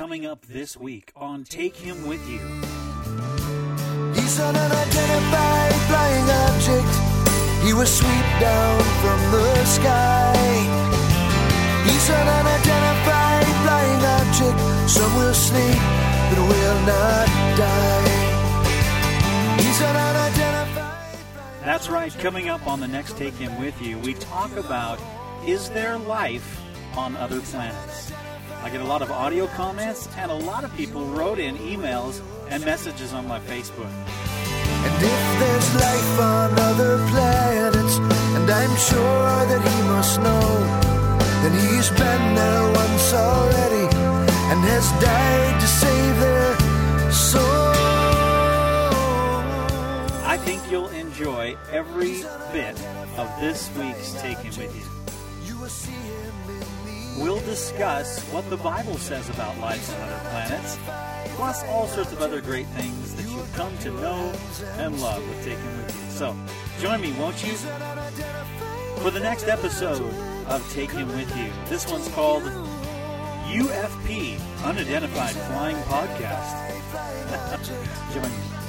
coming up this week on Take Him With You. He's an unidentified flying object. He was swept down from the sky. He's an unidentified flying object. Some will sleep, but will not die. He's an unidentified. That's right, coming up on the next Take Him With You, we talk about is there life on other planets? I get a lot of audio comments, and a lot of people wrote in emails and messages on my Facebook. And if there's life on other planets, and I'm sure that he must know, then he's been there once already and has died to save their soul. I think you'll enjoy every bit of this week's Take Him With You. We'll discuss what the Bible says about life on other planets, plus all sorts of other great things that you've come to know and love with Him With You. So, join me, won't you, for the next episode of Him With You. This one's called UFP, Unidentified Flying Podcast. join me.